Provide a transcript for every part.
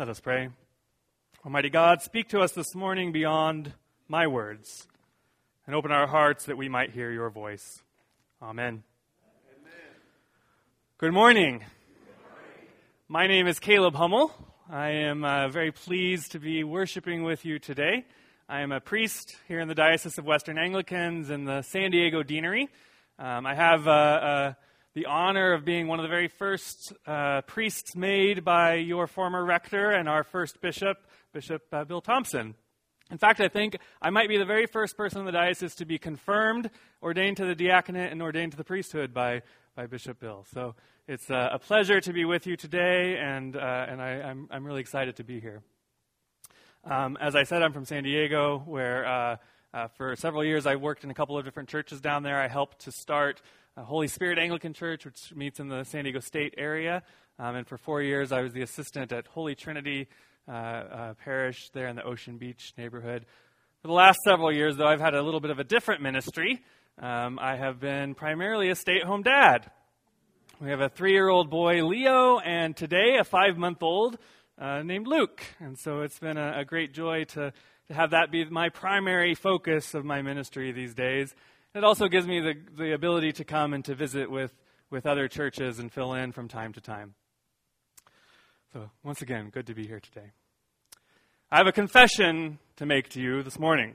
Let us pray. Almighty God, speak to us this morning beyond my words and open our hearts that we might hear your voice. Amen. Amen. Good morning. Good morning. My name is Caleb Hummel. I am uh, very pleased to be worshiping with you today. I am a priest here in the Diocese of Western Anglicans in the San Diego Deanery. Um, I have uh, uh, the honor of being one of the very first uh, priests made by your former rector and our first bishop, Bishop uh, Bill Thompson. In fact, I think I might be the very first person in the diocese to be confirmed, ordained to the diaconate, and ordained to the priesthood by, by Bishop Bill. So it's uh, a pleasure to be with you today, and, uh, and I, am I'm, I'm really excited to be here. Um, as I said, I'm from San Diego, where uh, for several years I worked in a couple of different churches down there. I helped to start a Holy Spirit Anglican Church, which meets in the San Diego State area. Um, and for four years, I was the assistant at Holy Trinity uh, uh, Parish there in the Ocean Beach neighborhood. For the last several years, though, I've had a little bit of a different ministry. Um, I have been primarily a stay at home dad. We have a three year old boy, Leo, and today a five month old uh, named Luke. And so it's been a, a great joy to, to have that be my primary focus of my ministry these days. It also gives me the, the ability to come and to visit with, with other churches and fill in from time to time. So, once again, good to be here today. I have a confession to make to you this morning.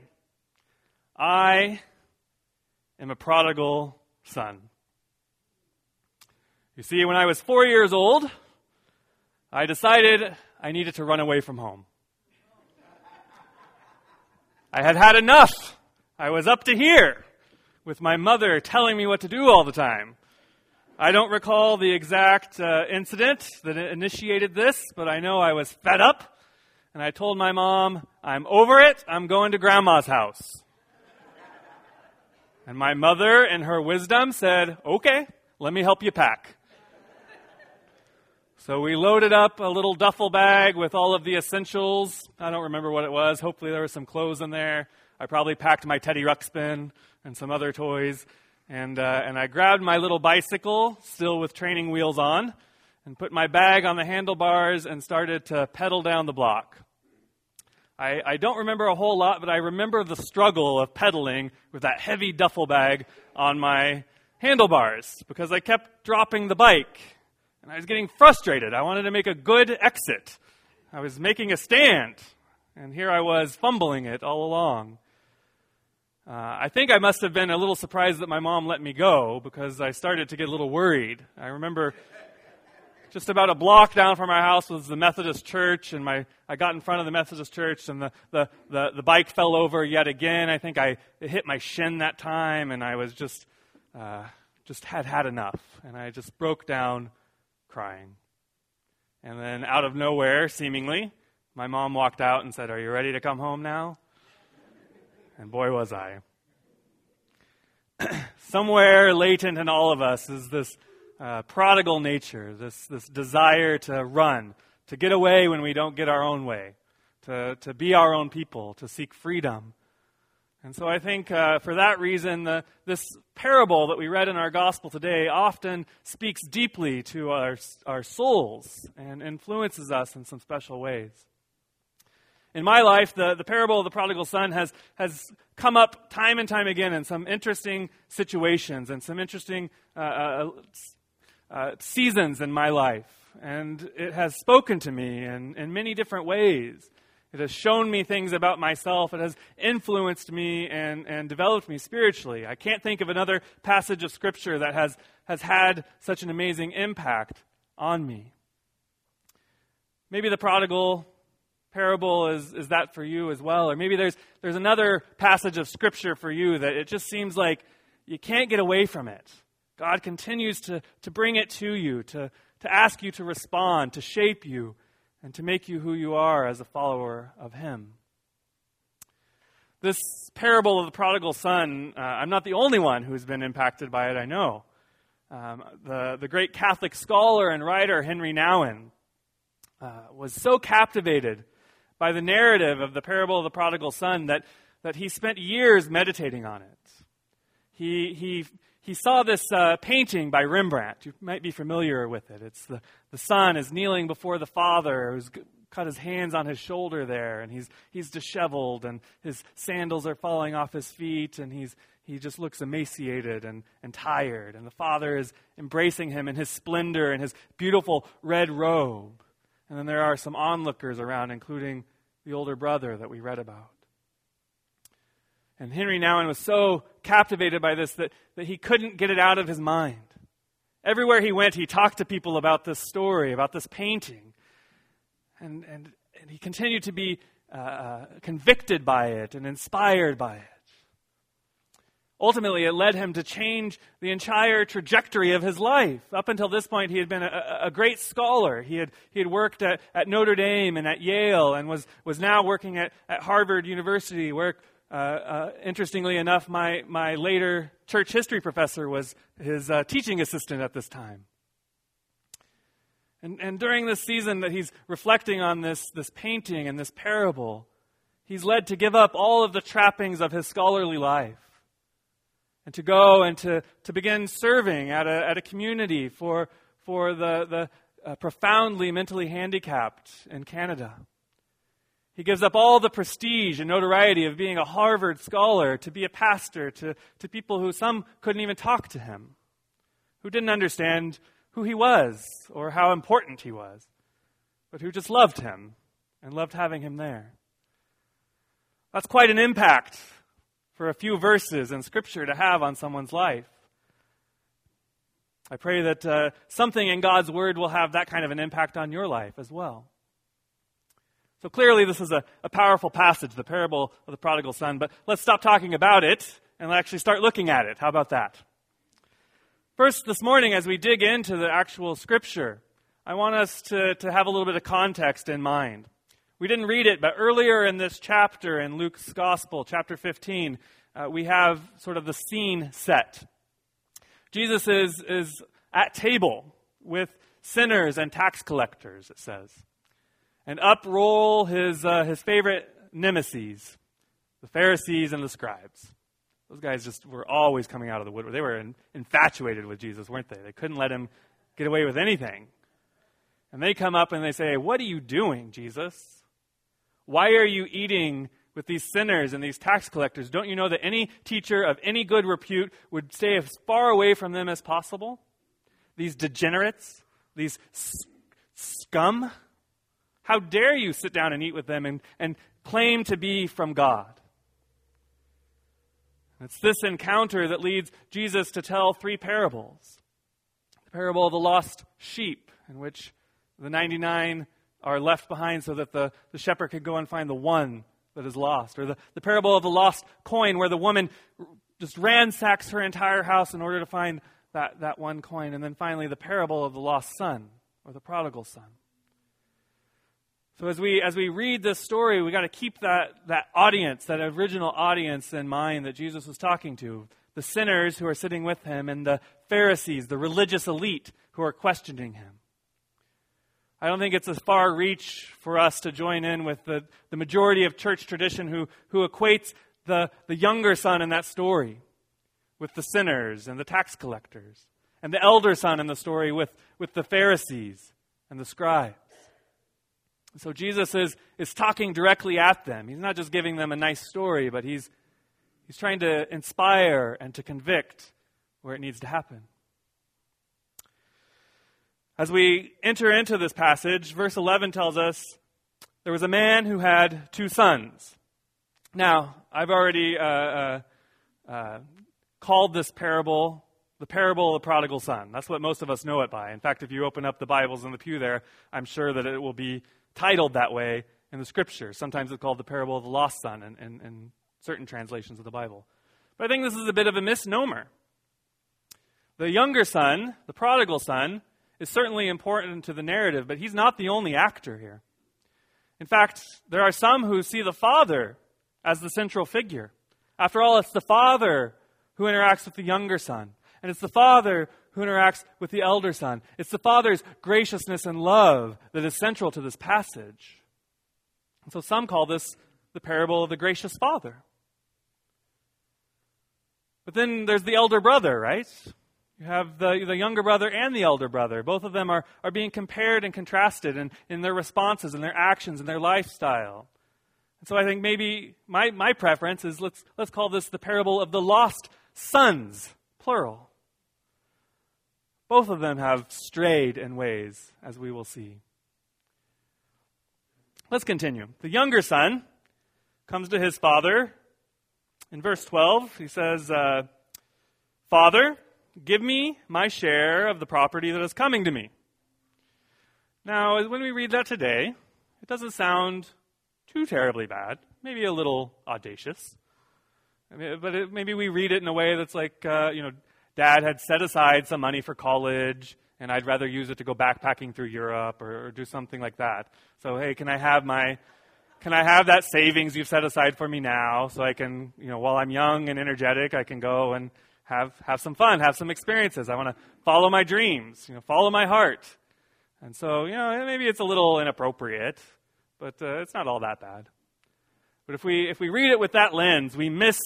I am a prodigal son. You see, when I was four years old, I decided I needed to run away from home. I had had enough. I was up to here with my mother telling me what to do all the time. I don't recall the exact uh, incident that initiated this, but I know I was fed up, and I told my mom, I'm over it, I'm going to grandma's house. And my mother, in her wisdom, said, Okay, let me help you pack. So we loaded up a little duffel bag with all of the essentials. I don't remember what it was. Hopefully, there were some clothes in there. I probably packed my Teddy Ruxpin and some other toys. And, uh, and I grabbed my little bicycle, still with training wheels on, and put my bag on the handlebars and started to pedal down the block. I, I don't remember a whole lot, but I remember the struggle of pedaling with that heavy duffel bag on my handlebars because I kept dropping the bike. And I was getting frustrated. I wanted to make a good exit. I was making a stand. And here I was fumbling it all along. Uh, I think I must have been a little surprised that my mom let me go because I started to get a little worried. I remember just about a block down from our house was the Methodist church, and my I got in front of the Methodist church, and the, the, the, the bike fell over yet again. I think I it hit my shin that time, and I was just uh, just had had enough, and I just broke down crying. And then out of nowhere, seemingly, my mom walked out and said, "Are you ready to come home now?" And boy, was I. Somewhere latent in all of us is this uh, prodigal nature, this, this desire to run, to get away when we don't get our own way, to, to be our own people, to seek freedom. And so I think uh, for that reason, the, this parable that we read in our gospel today often speaks deeply to our, our souls and influences us in some special ways in my life, the, the parable of the prodigal son has, has come up time and time again in some interesting situations and some interesting uh, uh, uh, seasons in my life. And it has spoken to me in, in many different ways. It has shown me things about myself. It has influenced me and, and developed me spiritually. I can't think of another passage of Scripture that has, has had such an amazing impact on me. Maybe the prodigal parable is, is that for you as well? Or maybe there's, there's another passage of Scripture for you that it just seems like you can't get away from it. God continues to, to bring it to you, to, to ask you to respond, to shape you, and to make you who you are as a follower of Him. This parable of the prodigal son, uh, I'm not the only one who's been impacted by it, I know. Um, the, the great Catholic scholar and writer Henry Nouwen uh, was so captivated by the narrative of the parable of the prodigal son that, that he spent years meditating on it. He, he, he saw this uh, painting by Rembrandt. You might be familiar with it. It's the, the son is kneeling before the father who's cut his hands on his shoulder there, and he's, he's disheveled, and his sandals are falling off his feet, and he's, he just looks emaciated and, and tired. And the father is embracing him in his splendor and his beautiful red robe. And then there are some onlookers around, including the older brother that we read about. And Henry Nouwen was so captivated by this that, that he couldn't get it out of his mind. Everywhere he went, he talked to people about this story, about this painting. And, and, and he continued to be uh, uh, convicted by it and inspired by it. Ultimately, it led him to change the entire trajectory of his life. Up until this point, he had been a, a, great scholar. He had, he had worked at, at Notre Dame and at Yale and was, was now working at, at Harvard University, where, uh, uh, interestingly enough, my, my later church history professor was his uh, teaching assistant at this time. And, and during this season that he's reflecting on this, this painting and this parable, he's led to give up all of the trappings of his scholarly life and to go and to, to begin serving at a, at a community for, for the, the uh, profoundly mentally handicapped in Canada. He gives up all the prestige and notoriety of being a Harvard scholar to be a pastor to, to people who some couldn't even talk to him, who didn't understand who he was or how important he was, but who just loved him and loved having him there. That's quite an impact for a few verses in Scripture to have on someone's life. I pray that uh, something in God's Word will have that kind of an impact on your life as well. So clearly, this is a, a powerful passage, the parable of the prodigal son, but let's stop talking about it and actually start looking at it. How about that? First, this morning, as we dig into the actual Scripture, I want us to, to have a little bit of context in mind. We didn't read it, but earlier in this chapter in Luke's Gospel, chapter 15, uh, we have sort of the scene set. Jesus is, is at table with sinners and tax collectors, it says. And up roll his, uh, his favorite nemesis, the Pharisees and the scribes. Those guys just were always coming out of the woodwork. They were in, infatuated with Jesus, weren't they? They couldn't let him get away with anything. And they come up and they say, What are you doing, Jesus? Why are you eating with these sinners and these tax collectors? Don't you know that any teacher of any good repute would stay as far away from them as possible? These degenerates, these scum? How dare you sit down and eat with them and, and claim to be from God? It's this encounter that leads Jesus to tell three parables. The parable of the lost sheep, in which the 99 are left behind so that the, the shepherd could go and find the one that is lost. Or the, the parable of the lost coin, where the woman just ransacks her entire house in order to find that, that one coin. And then finally, the parable of the lost son, or the prodigal son. So as we as we read this story, we got to keep that that audience, that original audience in mind that Jesus was talking to, the sinners who are sitting with him and the Pharisees, the religious elite who are questioning him. I don't think it's a far reach for us to join in with the, the majority of church tradition who, who equates the, the younger son in that story with the sinners and the tax collectors, and the elder son in the story with, with the Pharisees and the scribes. So Jesus is, is talking directly at them. He's not just giving them a nice story, but he's, he's trying to inspire and to convict where it needs to happen. As we enter into this passage, verse 11 tells us there was a man who had two sons. Now, I've already uh, uh, uh, called this parable the parable of the prodigal son. That's what most of us know it by. In fact, if you open up the Bibles in the pew there, I'm sure that it will be titled that way in the scripture. Sometimes it's called the parable of the lost son in, in, in certain translations of the Bible. But I think this is a bit of a misnomer. The younger son, the prodigal son, is certainly important to the narrative, but he's not the only actor here. In fact, there are some who see the father as the central figure. After all, it's the father who interacts with the younger son, and it's the father who interacts with the elder son. It's the father's graciousness and love that is central to this passage. And so some call this the parable of the gracious father. But then there's the elder brother, right? You have the, the younger brother and the elder brother. Both of them are, are being compared and contrasted in, in their responses and their actions and their lifestyle. And so I think maybe my, my preference is let's, let's call this the parable of the lost sons, plural. Both of them have strayed in ways, as we will see. Let's continue. The younger son comes to his father. In verse 12, he says, uh, Father, give me my share of the property that is coming to me. Now, when we read that today, it doesn't sound too terribly bad, maybe a little audacious. I mean, but it, maybe we read it in a way that's like, uh, you know, dad had set aside some money for college, and I'd rather use it to go backpacking through Europe or, or do something like that. So, hey, can I have my, can I have that savings you've set aside for me now so I can, you know, while I'm young and energetic, I can go and have, have some fun, have some experiences. I want to follow my dreams, you know, follow my heart. And so, you know, maybe it's a little inappropriate, but uh, it's not all that bad. But if we, if we read it with that lens, we miss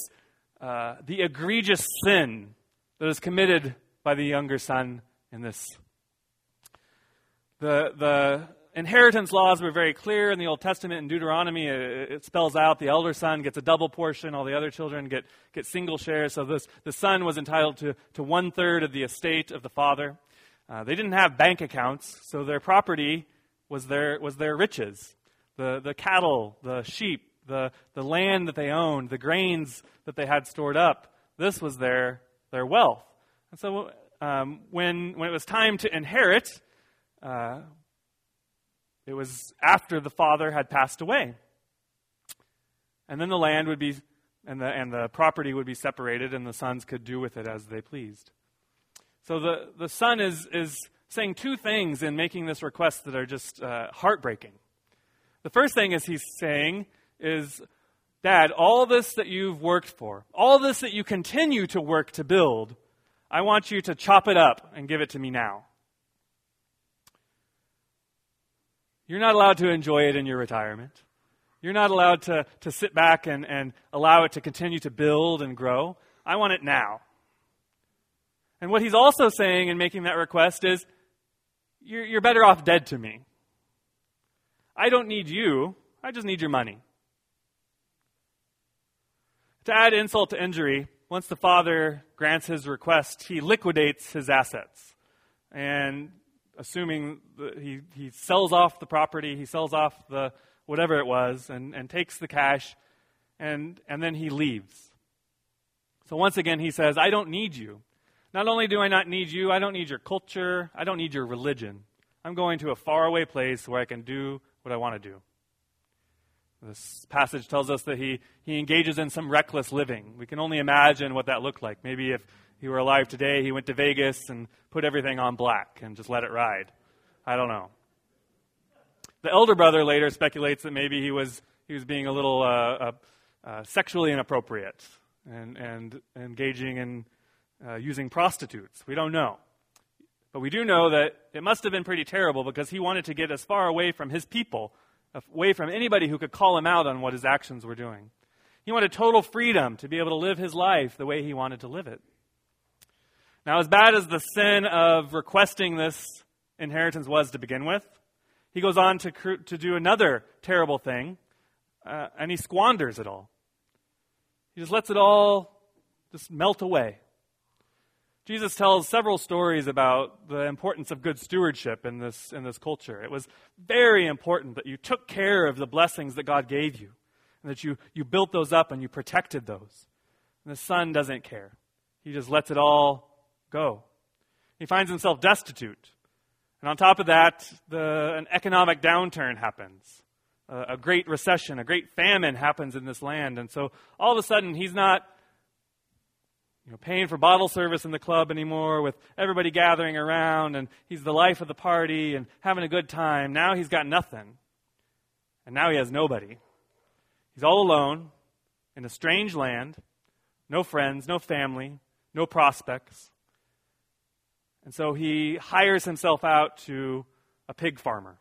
uh, the egregious sin that is committed by the younger son in this. The, the inheritance laws were very clear in the Old Testament. In Deuteronomy, it, it, spells out the elder son gets a double portion, all the other children get, get single shares. So this, the son was entitled to, to one third of the estate of the father. Uh, they didn't have bank accounts, so their property was their, was their riches the, the cattle, the sheep, the, the land that they owned, the grains that they had stored up. This was their, their wealth. And so um, when, when it was time to inherit, uh, it was after the father had passed away. And then the land would be, and the, and the property would be separated, and the sons could do with it as they pleased. So the, the son is, is saying two things in making this request that are just uh, heartbreaking. The first thing is he's saying is, Dad, all this that you've worked for, all this that you continue to work to build, I want you to chop it up and give it to me now. You're not allowed to enjoy it in your retirement. You're not allowed to, to sit back and, and allow it to continue to build and grow. I want it now. And what he's also saying in making that request is, you're, you're better off dead to me. I don't need you, I just need your money. To add insult to injury, once the father grants his request, he liquidates his assets. And assuming that he, he sells off the property, he sells off the whatever it was, and, and takes the cash, and, and then he leaves. So once again, he says, I don't need you. Not only do I not need you, I don't need your culture, I don't need your religion. I'm going to a faraway place where I can do what I want to do. This passage tells us that he, he engages in some reckless living. We can only imagine what that looked like. Maybe if he were alive today, he went to Vegas and put everything on black and just let it ride. I don't know. The elder brother later speculates that maybe he was, he was being a little uh, uh, uh, sexually inappropriate and, and engaging in uh, using prostitutes. We don't know. But we do know that it must have been pretty terrible because he wanted to get as far away from his people, away from anybody who could call him out on what his actions were doing. He wanted total freedom to be able to live his life the way he wanted to live it. Now, as bad as the sin of requesting this inheritance was to begin with, he goes on to, to do another terrible thing, uh, and he squanders it all. He just lets it all just melt away. Jesus tells several stories about the importance of good stewardship in this, in this culture. It was very important that you took care of the blessings that God gave you, and that you, you built those up and you protected those. And the son doesn't care, he just lets it all go. He finds himself destitute. And on top of that, the, an economic downturn happens. A, a great recession, a great famine happens in this land. And so all of a sudden, he's not you know, paying for bottle service in the club anymore with everybody gathering around and he's the life of the party and having a good time. Now he's got nothing. And now he has nobody. He's all alone in a strange land, no friends, no family, no prospects. And so he hires himself out to a pig farmer.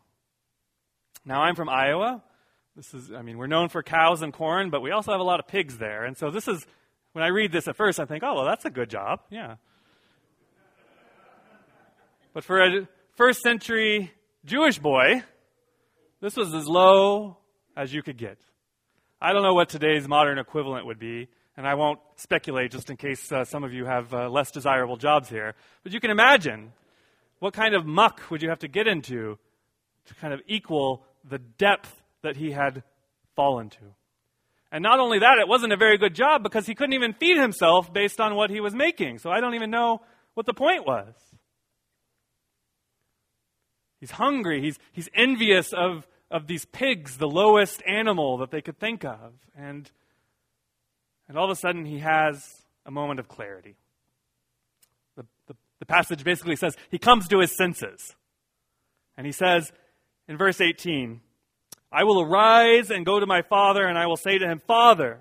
Now I'm from Iowa. This is, I mean, we're known for cows and corn, but we also have a lot of pigs there. And so this is when I read this at first, I think, oh, well, that's a good job. Yeah. But for a first century Jewish boy, this was as low as you could get. I don't know what today's modern equivalent would be, and I won't speculate just in case uh, some of you have uh, less desirable jobs here. But you can imagine what kind of muck would you have to get into to kind of equal the depth that he had fallen to. And not only that, it wasn't a very good job because he couldn't even feed himself based on what he was making. So I don't even know what the point was. He's hungry. He's, he's envious of, of these pigs, the lowest animal that they could think of. And and all of a sudden, he has a moment of clarity. The, the, the passage basically says he comes to his senses. And he says in verse 18, I will arise and go to my father, and I will say to him, Father,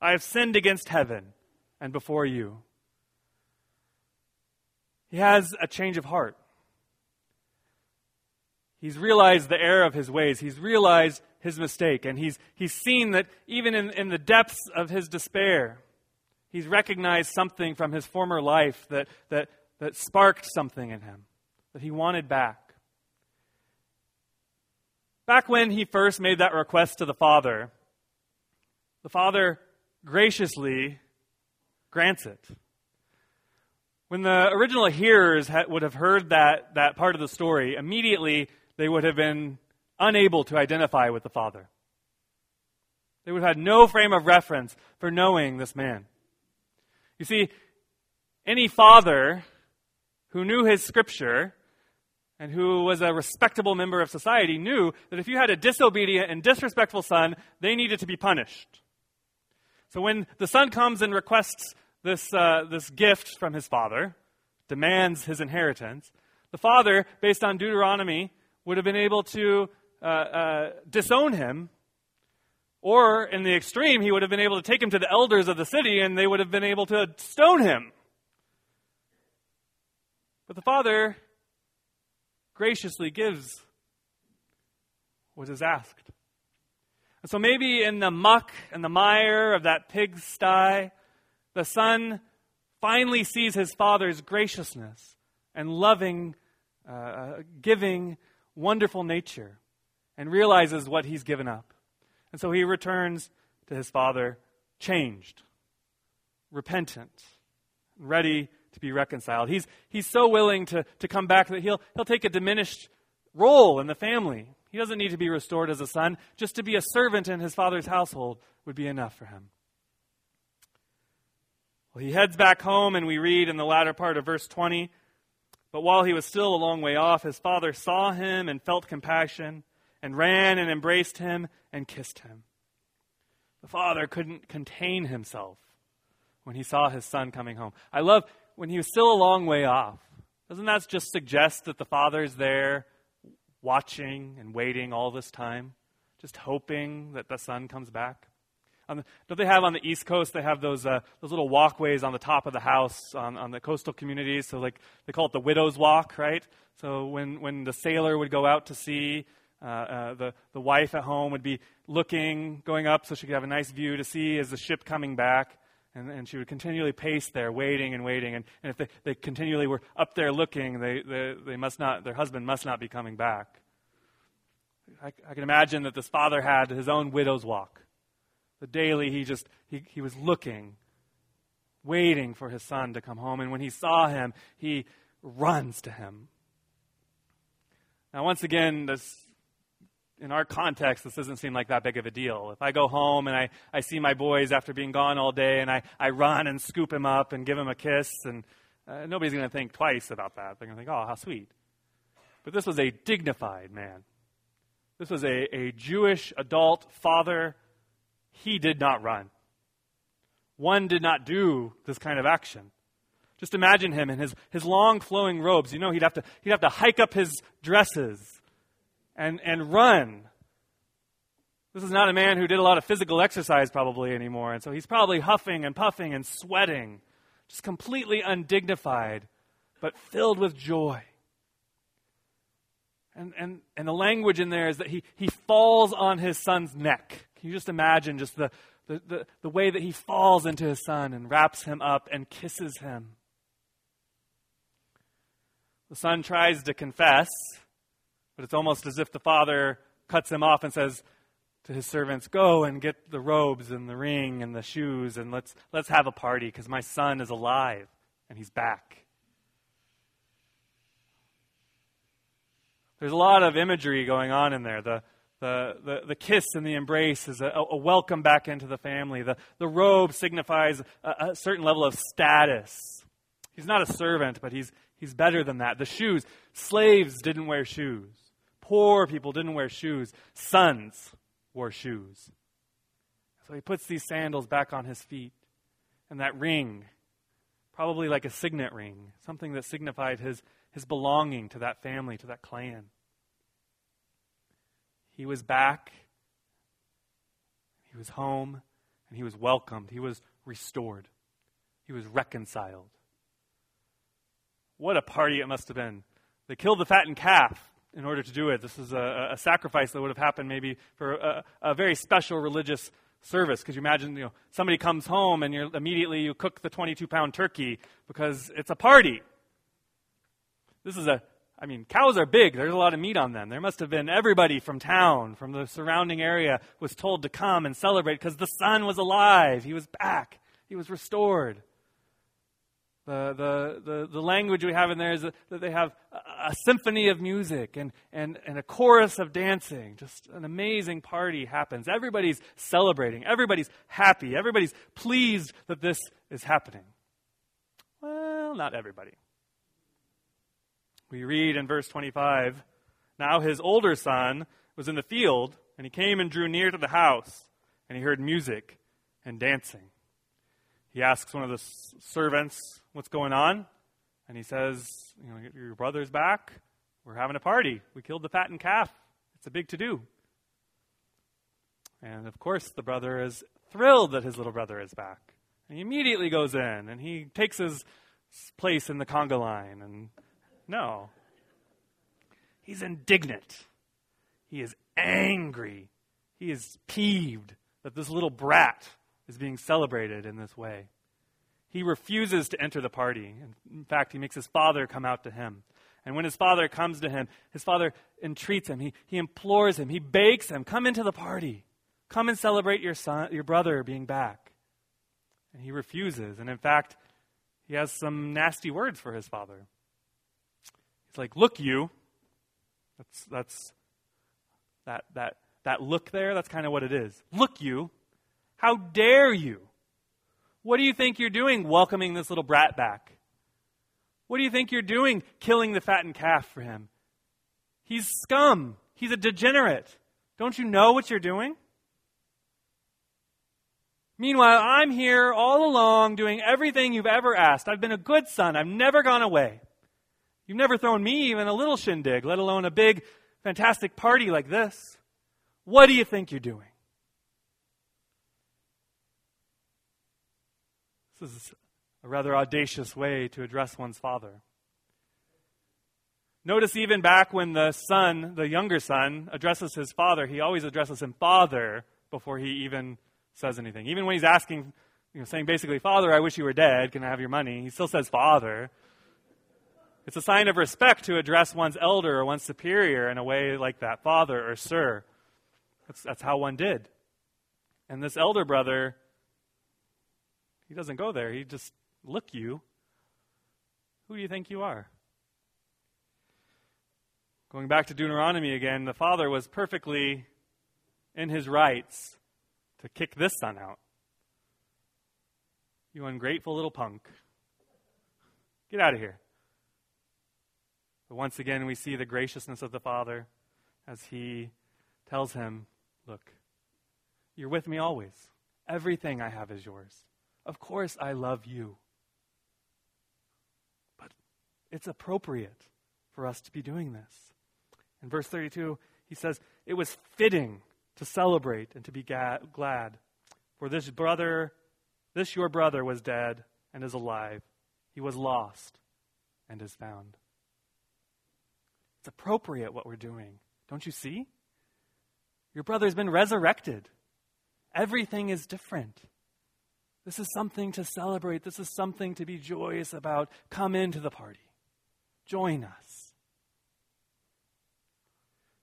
I have sinned against heaven and before you. He has a change of heart. He's realized the error of his ways. He's realized his mistake. And he's, he's seen that even in, in the depths of his despair, he's recognized something from his former life that, that, that sparked something in him that he wanted back. Back when he first made that request to the Father, the Father graciously grants it. When the original hearers would have heard that, that part of the story, immediately they would have been unable to identify with the Father. They would have had no frame of reference for knowing this man. You see, any father who knew his scripture and who was a respectable member of society knew that if you had a disobedient and disrespectful son, they needed to be punished. So when the son comes and requests this, uh, this gift from his father, demands his inheritance, the father, based on Deuteronomy, would have been able to uh, uh, disown him. Or, in the extreme, he would have been able to take him to the elders of the city and they would have been able to stone him. But the father graciously gives what is asked. And so maybe in the muck and the mire of that pigsty, the son finally sees his father's graciousness and loving, uh, giving, wonderful nature and realizes what he's given up. And so he returns to his father changed, repentant, ready to be reconciled. He's, he's so willing to, to come back that he'll, he'll take a diminished role in the family. He doesn't need to be restored as a son. Just to be a servant in his father's household would be enough for him. Well, he heads back home, and we read in the latter part of verse 20 But while he was still a long way off, his father saw him and felt compassion and ran and embraced him and kissed him. The father couldn't contain himself when he saw his son coming home. I love when he was still a long way off. Doesn't that just suggest that the father's there watching and waiting all this time, just hoping that the son comes back? The, don't they have on the East Coast? They have those uh, those little walkways on the top of the house on, on the coastal communities. So like they call it the widow's walk, right? So when when the sailor would go out to sea, uh, uh, the, the wife at home would be looking, going up so she could have a nice view to see is the ship coming back. And, and she would continually pace there, waiting and waiting. And, and if they, they continually were up there looking, they, they, they must not, their husband must not be coming back. I, I can imagine that this father had his own widow's walk. The daily, he just, he, he was looking, waiting for his son to come home. And when he saw him, he runs to him. Now, once again, this in our context, this doesn't seem like that big of a deal. If I go home and I, I see my boys after being gone all day and I, I run and scoop him up and give him a kiss, and uh, nobody's going to think twice about that. They're going to think, oh, how sweet. But this was a dignified man. This was a, a Jewish adult father. He did not run. One did not do this kind of action. Just imagine him in his, his long flowing robes. You know, he'd have, to, he'd have to hike up his dresses and, and run. This is not a man who did a lot of physical exercise probably anymore, and so he's probably huffing and puffing and sweating, just completely undignified, but filled with joy. And, and, and the language in there is that he, he falls on his son's neck. Can you just imagine just the, the, the, the way that he falls into his son and wraps him up and kisses him? The son tries to confess, but it's almost as if the father cuts him off and says to his servants, Go and get the robes and the ring and the shoes, and let's, let's have a party because my son is alive and he's back. There's a lot of imagery going on in there. The, the, the, the kiss and the embrace is a, a, welcome back into the family. The, the robe signifies a, a certain level of status. He's not a servant, but he's, he's better than that. The shoes, slaves didn't wear shoes. Poor people didn't wear shoes. Sons wore shoes. So he puts these sandals back on his feet. And that ring, probably like a signet ring, something that signified his, his belonging to that family, to that clan. He was back, he was home, and he was welcomed. He was restored, he was reconciled. What a party it must have been. They killed the fattened calf in order to do it. This is a, a sacrifice that would have happened maybe for a, a very special religious service. Because you imagine, you know, somebody comes home and you immediately you cook the 22 pound turkey because it's a party. This is a I mean, cows are big. There's a lot of meat on them. There must have been everybody from town, from the surrounding area, was told to come and celebrate because the son was alive. He was back. He was restored. The, the, the, the language we have in there is that they have a, a symphony of music and, and, and a chorus of dancing. Just an amazing party happens. Everybody's celebrating. Everybody's happy. Everybody's pleased that this is happening. Well, not everybody. We read in verse 25 Now his older son was in the field, and he came and drew near to the house, and he heard music and dancing. He asks one of the servants, What's going on? And he says, you know, Your brother's back. We're having a party. We killed the fattened calf. It's a big to do. And of course, the brother is thrilled that his little brother is back. And he immediately goes in and he takes his place in the conga line and no. He's indignant. He is angry. He is peeved that this little brat is being celebrated in this way. He refuses to enter the party. In fact, he makes his father come out to him. And when his father comes to him, his father entreats him. He, he implores him. He begs him, Come into the party. Come and celebrate your, son, your brother being back. And he refuses. And in fact, he has some nasty words for his father. He's like, look, you. That's, that's that, that, that look there, that's kind of what it is. Look, you. How dare you? What do you think you're doing welcoming this little brat back? What do you think you're doing killing the fattened calf for him? He's scum. He's a degenerate. Don't you know what you're doing? Meanwhile, I'm here all along doing everything you've ever asked. I've been a good son. I've never gone away. You've never thrown me even a little shindig, let alone a big, fantastic party like this. What do you think you're doing? Is a rather audacious way to address one's father. Notice even back when the son, the younger son, addresses his father, he always addresses him father before he even says anything. Even when he's asking, you know, saying basically, Father, I wish you were dead, can I have your money? He still says father. It's a sign of respect to address one's elder or one's superior in a way like that, father or sir. That's, that's how one did. And this elder brother, he doesn't go there. He just, look you. Who do you think you are? Going back to Deuteronomy again, the father was perfectly in his rights to kick this son out. You ungrateful little punk. Get out of here. But once again, we see the graciousness of the Father as he tells him, Look, you're with me always. Everything I have is yours. Of course, I love you. But it's appropriate for us to be doing this. In verse 32, he says, It was fitting to celebrate and to be ga- glad. For this brother, this your brother was dead and is alive. He was lost and is found. It's appropriate what we're doing. Don't you see? Your brother's been resurrected. Everything is different. This is something to celebrate. This is something to be joyous about. Come into the party. Join us.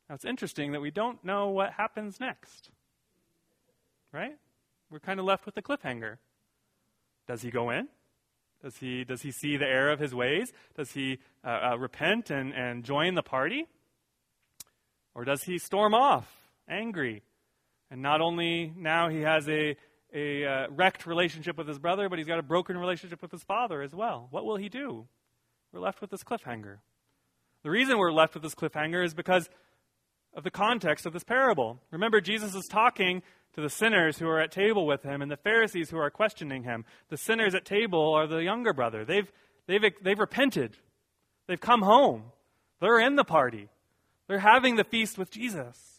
Now, it's interesting that we don't know what happens next. Right? We're kind of left with the cliffhanger. Does he go in? Does he, does he see the error of his ways? Does he uh, uh, repent and, and join the party? Or does he storm off, angry? And not only now he has a, a uh, wrecked relationship with his brother, but he's got a broken relationship with his father as well. What will he do? We're left with this cliffhanger. The reason we're left with this cliffhanger is because of the context of this parable. Remember, Jesus is talking to the sinners who are at table with him and the Pharisees who are questioning him. The sinners at table are the younger brother. They've, they've, they've repented, they've come home, they're in the party, they're having the feast with Jesus.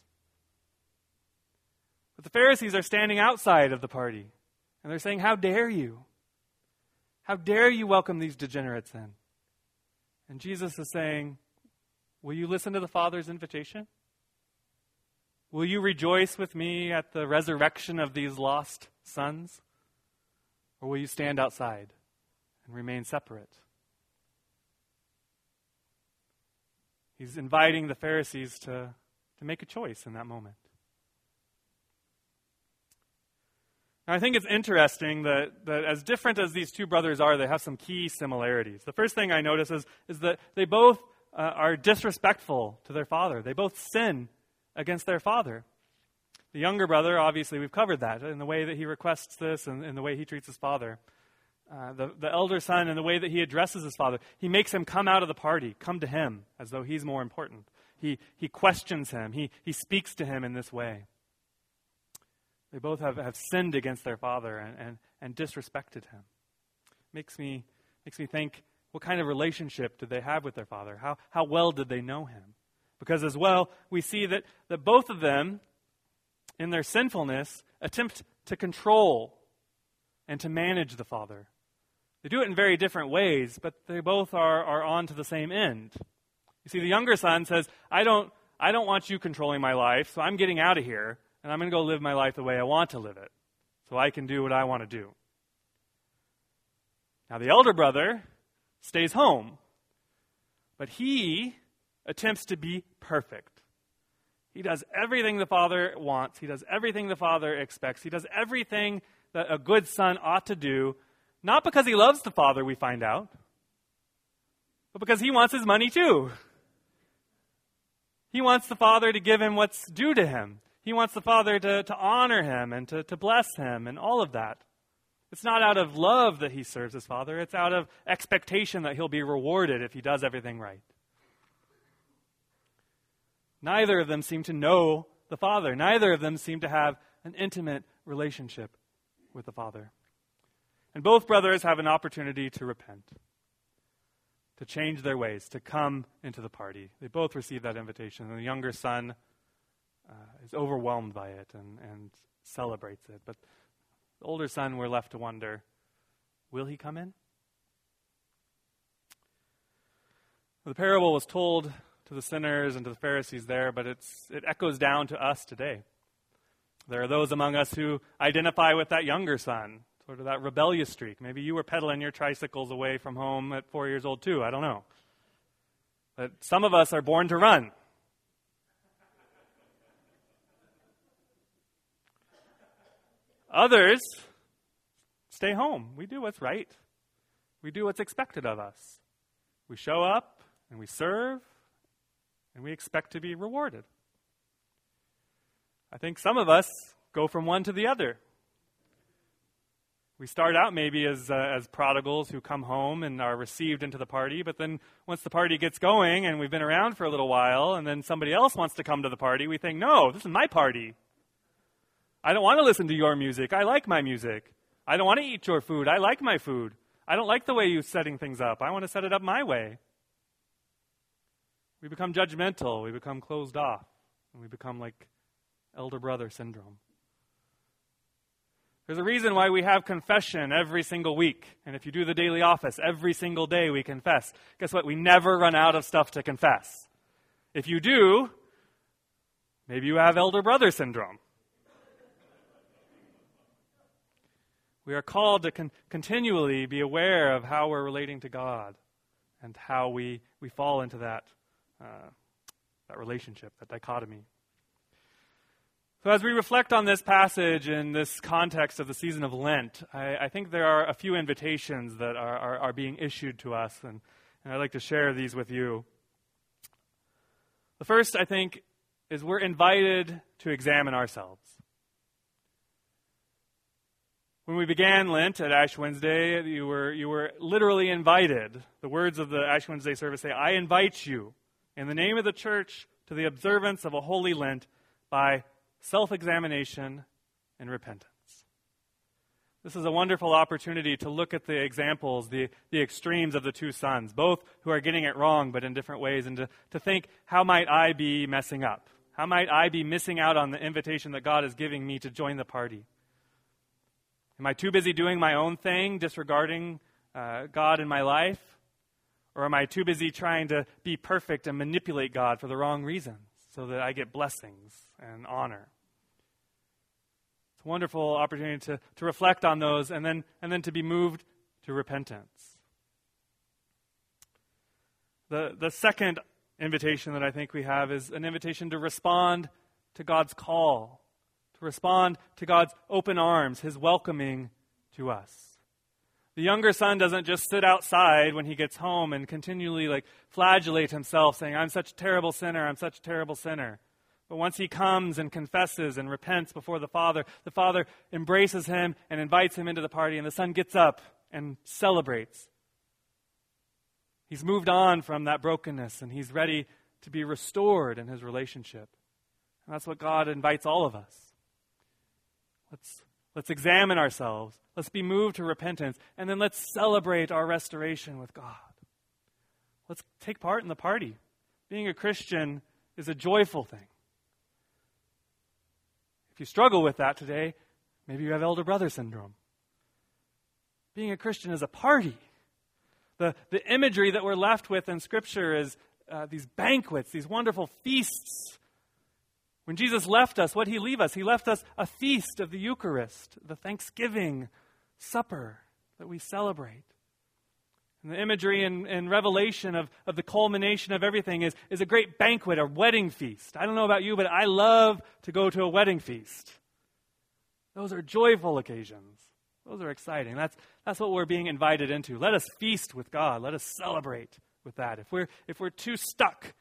But the Pharisees are standing outside of the party and they're saying, How dare you? How dare you welcome these degenerates in? And Jesus is saying, Will you listen to the Father's invitation? Will you rejoice with me at the resurrection of these lost sons? Or will you stand outside and remain separate? He's inviting the Pharisees to, to make a choice in that moment. Now, I think it's interesting that, that as different as these two brothers are, they have some key similarities. The first thing I notice is, is that they both uh, are disrespectful to their father. They both sin against their father. The younger brother, obviously, we've covered that in the way that he requests this and in the way he treats his father. Uh, the, the elder son, in the way that he addresses his father, he makes him come out of the party, come to him, as though he's more important. He, he questions him, he, he speaks to him in this way. They both have, have sinned against their father and, and, and disrespected him. Makes me, makes me think what kind of relationship did they have with their father? How, how well did they know him? Because as well, we see that, that both of them, in their sinfulness, attempt to control and to manage the Father. They do it in very different ways, but they both are, are on to the same end. You see, the younger son says, I don't, I don't want you controlling my life, so I'm getting out of here, and I'm going to go live my life the way I want to live it, so I can do what I want to do. Now, the elder brother stays home, but he attempts to be perfect. He does everything the Father wants, he does everything the Father expects, he does everything that a good son ought to do, not because he loves the Father, we find out, but because he wants his money too. He wants the Father to give him what's due to him. He wants the Father to, to honor him and to, to bless him and all of that. It's not out of love that he serves his Father, it's out of expectation that he'll be rewarded if he does everything right. Neither of them seem to know the Father. Neither of them seem to have an intimate relationship with the Father. And both brothers have an opportunity to repent, to change their ways, to come into the party. They both receive that invitation. And the younger son uh, is overwhelmed by it and, and celebrates it. But the older son, we're left to wonder will he come in? The parable was told to the sinners and to the Pharisees there, but it's, it echoes down to us today. There are those among us who identify with that younger son, sort of that rebellious streak. Maybe you were pedaling your tricycles away from home at four years old, too. I don't know. But some of us are born to run. Others stay home. We do what's right, we do what's expected of us. We show up and we serve and we expect to be rewarded. I think some of us go from one to the other. We start out maybe as, uh, as prodigals who come home and are received into the party, but then once the party gets going and we've been around for a little while, and then somebody else wants to come to the party, we think, no, this is my party. I don't want to listen to your music. I like my music. I don't want to eat your food. I like my food. I don't like the way you're setting things up. I want to set it up my way. We become judgmental, we become closed off, and we become like elder brother syndrome. There's a reason why we have confession every single week. And if you do the daily office, every single day we confess. Guess what? We never run out of stuff to confess. If you do, maybe you have elder brother syndrome. We are called to con- continually be aware of how we're relating to God and how we, we fall into that, uh, that relationship, that dichotomy. So, as we reflect on this passage in this context of the season of Lent, I, I think there are a few invitations that are, are, are being issued to us, and, and I'd like to share these with you. The first, I think, is we're invited to examine ourselves. When we began Lent at Ash Wednesday, you were, you were literally invited. The words of the Ash Wednesday service say, I invite you, in the name of the church, to the observance of a holy Lent by self examination, and repentance. This is a wonderful opportunity to look at the examples, the, the extremes of the two sons, both who are getting it wrong but in different ways, and to, to think, how might I be messing up? How might I be missing out on the invitation that God is giving me to join the party? Am I too busy doing my own thing, disregarding uh, God in my life? Or am I too busy trying to be perfect and manipulate God for the wrong reasons so that I get blessings and honor? It's a wonderful opportunity to, to reflect on those and then, and then to be moved to repentance. The, the second invitation that I think we have is an invitation to respond to God's call, respond to God's open arms, His welcoming to us. The younger son doesn't just sit outside when he gets home and continually like flagellate himself saying, I'm such a terrible sinner, I'm such a terrible sinner. But once he comes and confesses and repents before the Father, the Father embraces him and invites him into the party, and the Son gets up and celebrates. He's moved on from that brokenness and he's ready to be restored in his relationship. And that's what God invites all of us. Let's, let's examine ourselves. Let's be moved to repentance. And then let's celebrate our restoration with God. Let's take part in the party. Being a Christian is a joyful thing. If you struggle with that today, maybe you have elder brother syndrome. Being a Christian is a party. The, the imagery that we're left with in Scripture is uh, these banquets, these wonderful feasts. When Jesus left us, what did he leave us? He left us a feast of the Eucharist, the Thanksgiving supper that we celebrate. And the imagery and, in Revelation of, of the culmination of everything is, is a great banquet, a wedding feast. I don't know about you, but I love to go to a wedding feast. Those are joyful occasions. Those are exciting. That's, that's what we're being invited into. Let us feast with God. Let us celebrate with that. If we're, if we're too stuck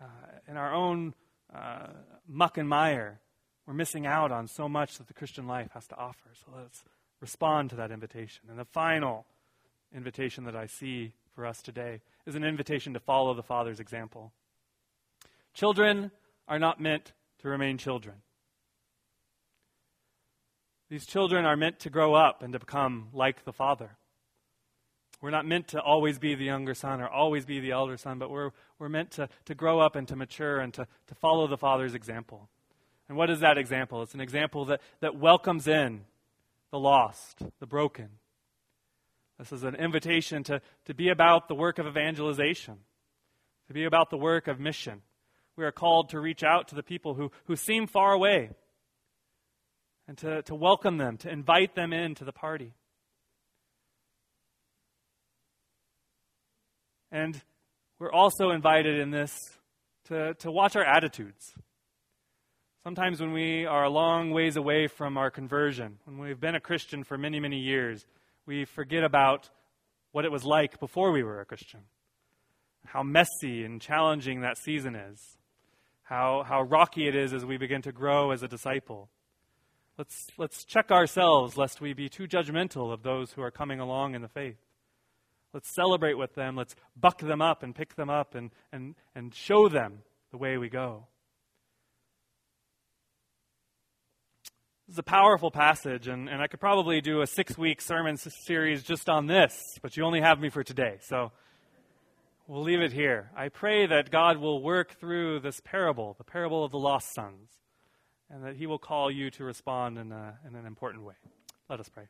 uh, in our own uh, muck and mire, we're missing out on so much that the Christian life has to offer. So let's respond to that invitation. And the final invitation that I see for us today is an invitation to follow the Father's example. Children are not meant to remain children. These children are meant to grow up and to become like the Father. We're not meant to always be the younger son or always be the elder son, but we're, we're meant to, to grow up and to mature and to, to follow the Father's example. And what is that example? It's an example that, that welcomes in the lost, the broken, this is an invitation to, to be about the work of evangelization, to be about the work of mission. We are called to reach out to the people who, who seem far away and to, to welcome them, to invite them into the party. And we're also invited in this to, to watch our attitudes. Sometimes when we are a long ways away from our conversion, when we've been a Christian for many, many years, we forget about what it was like before we were a Christian. How messy and challenging that season is. How, how rocky it is as we begin to grow as a disciple. Let's, let's check ourselves lest we be too judgmental of those who are coming along in the faith. Let's celebrate with them. Let's buck them up and pick them up and, and, and show them the way we go. This is a powerful passage, and, and I could probably do a six week sermon series just on this, but you only have me for today, so we'll leave it here. I pray that God will work through this parable, the parable of the lost sons, and that He will call you to respond in, a, in an important way. Let us pray.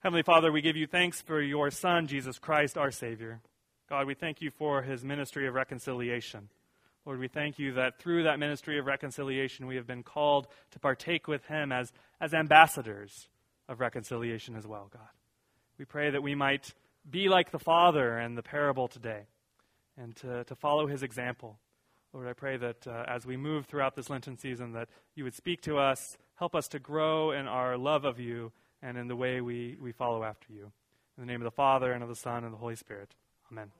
Heavenly Father, we give you thanks for your Son, Jesus Christ, our Savior. God, we thank you for His ministry of reconciliation. Lord, we thank you that through that ministry of reconciliation, we have been called to partake with him as, as ambassadors of reconciliation as well, God. We pray that we might be like the Father and the parable today and to, to follow his example. Lord, I pray that uh, as we move throughout this Lenten season, that you would speak to us, help us to grow in our love of you and in the way we, we follow after you. In the name of the Father, and of the Son, and the Holy Spirit. Amen.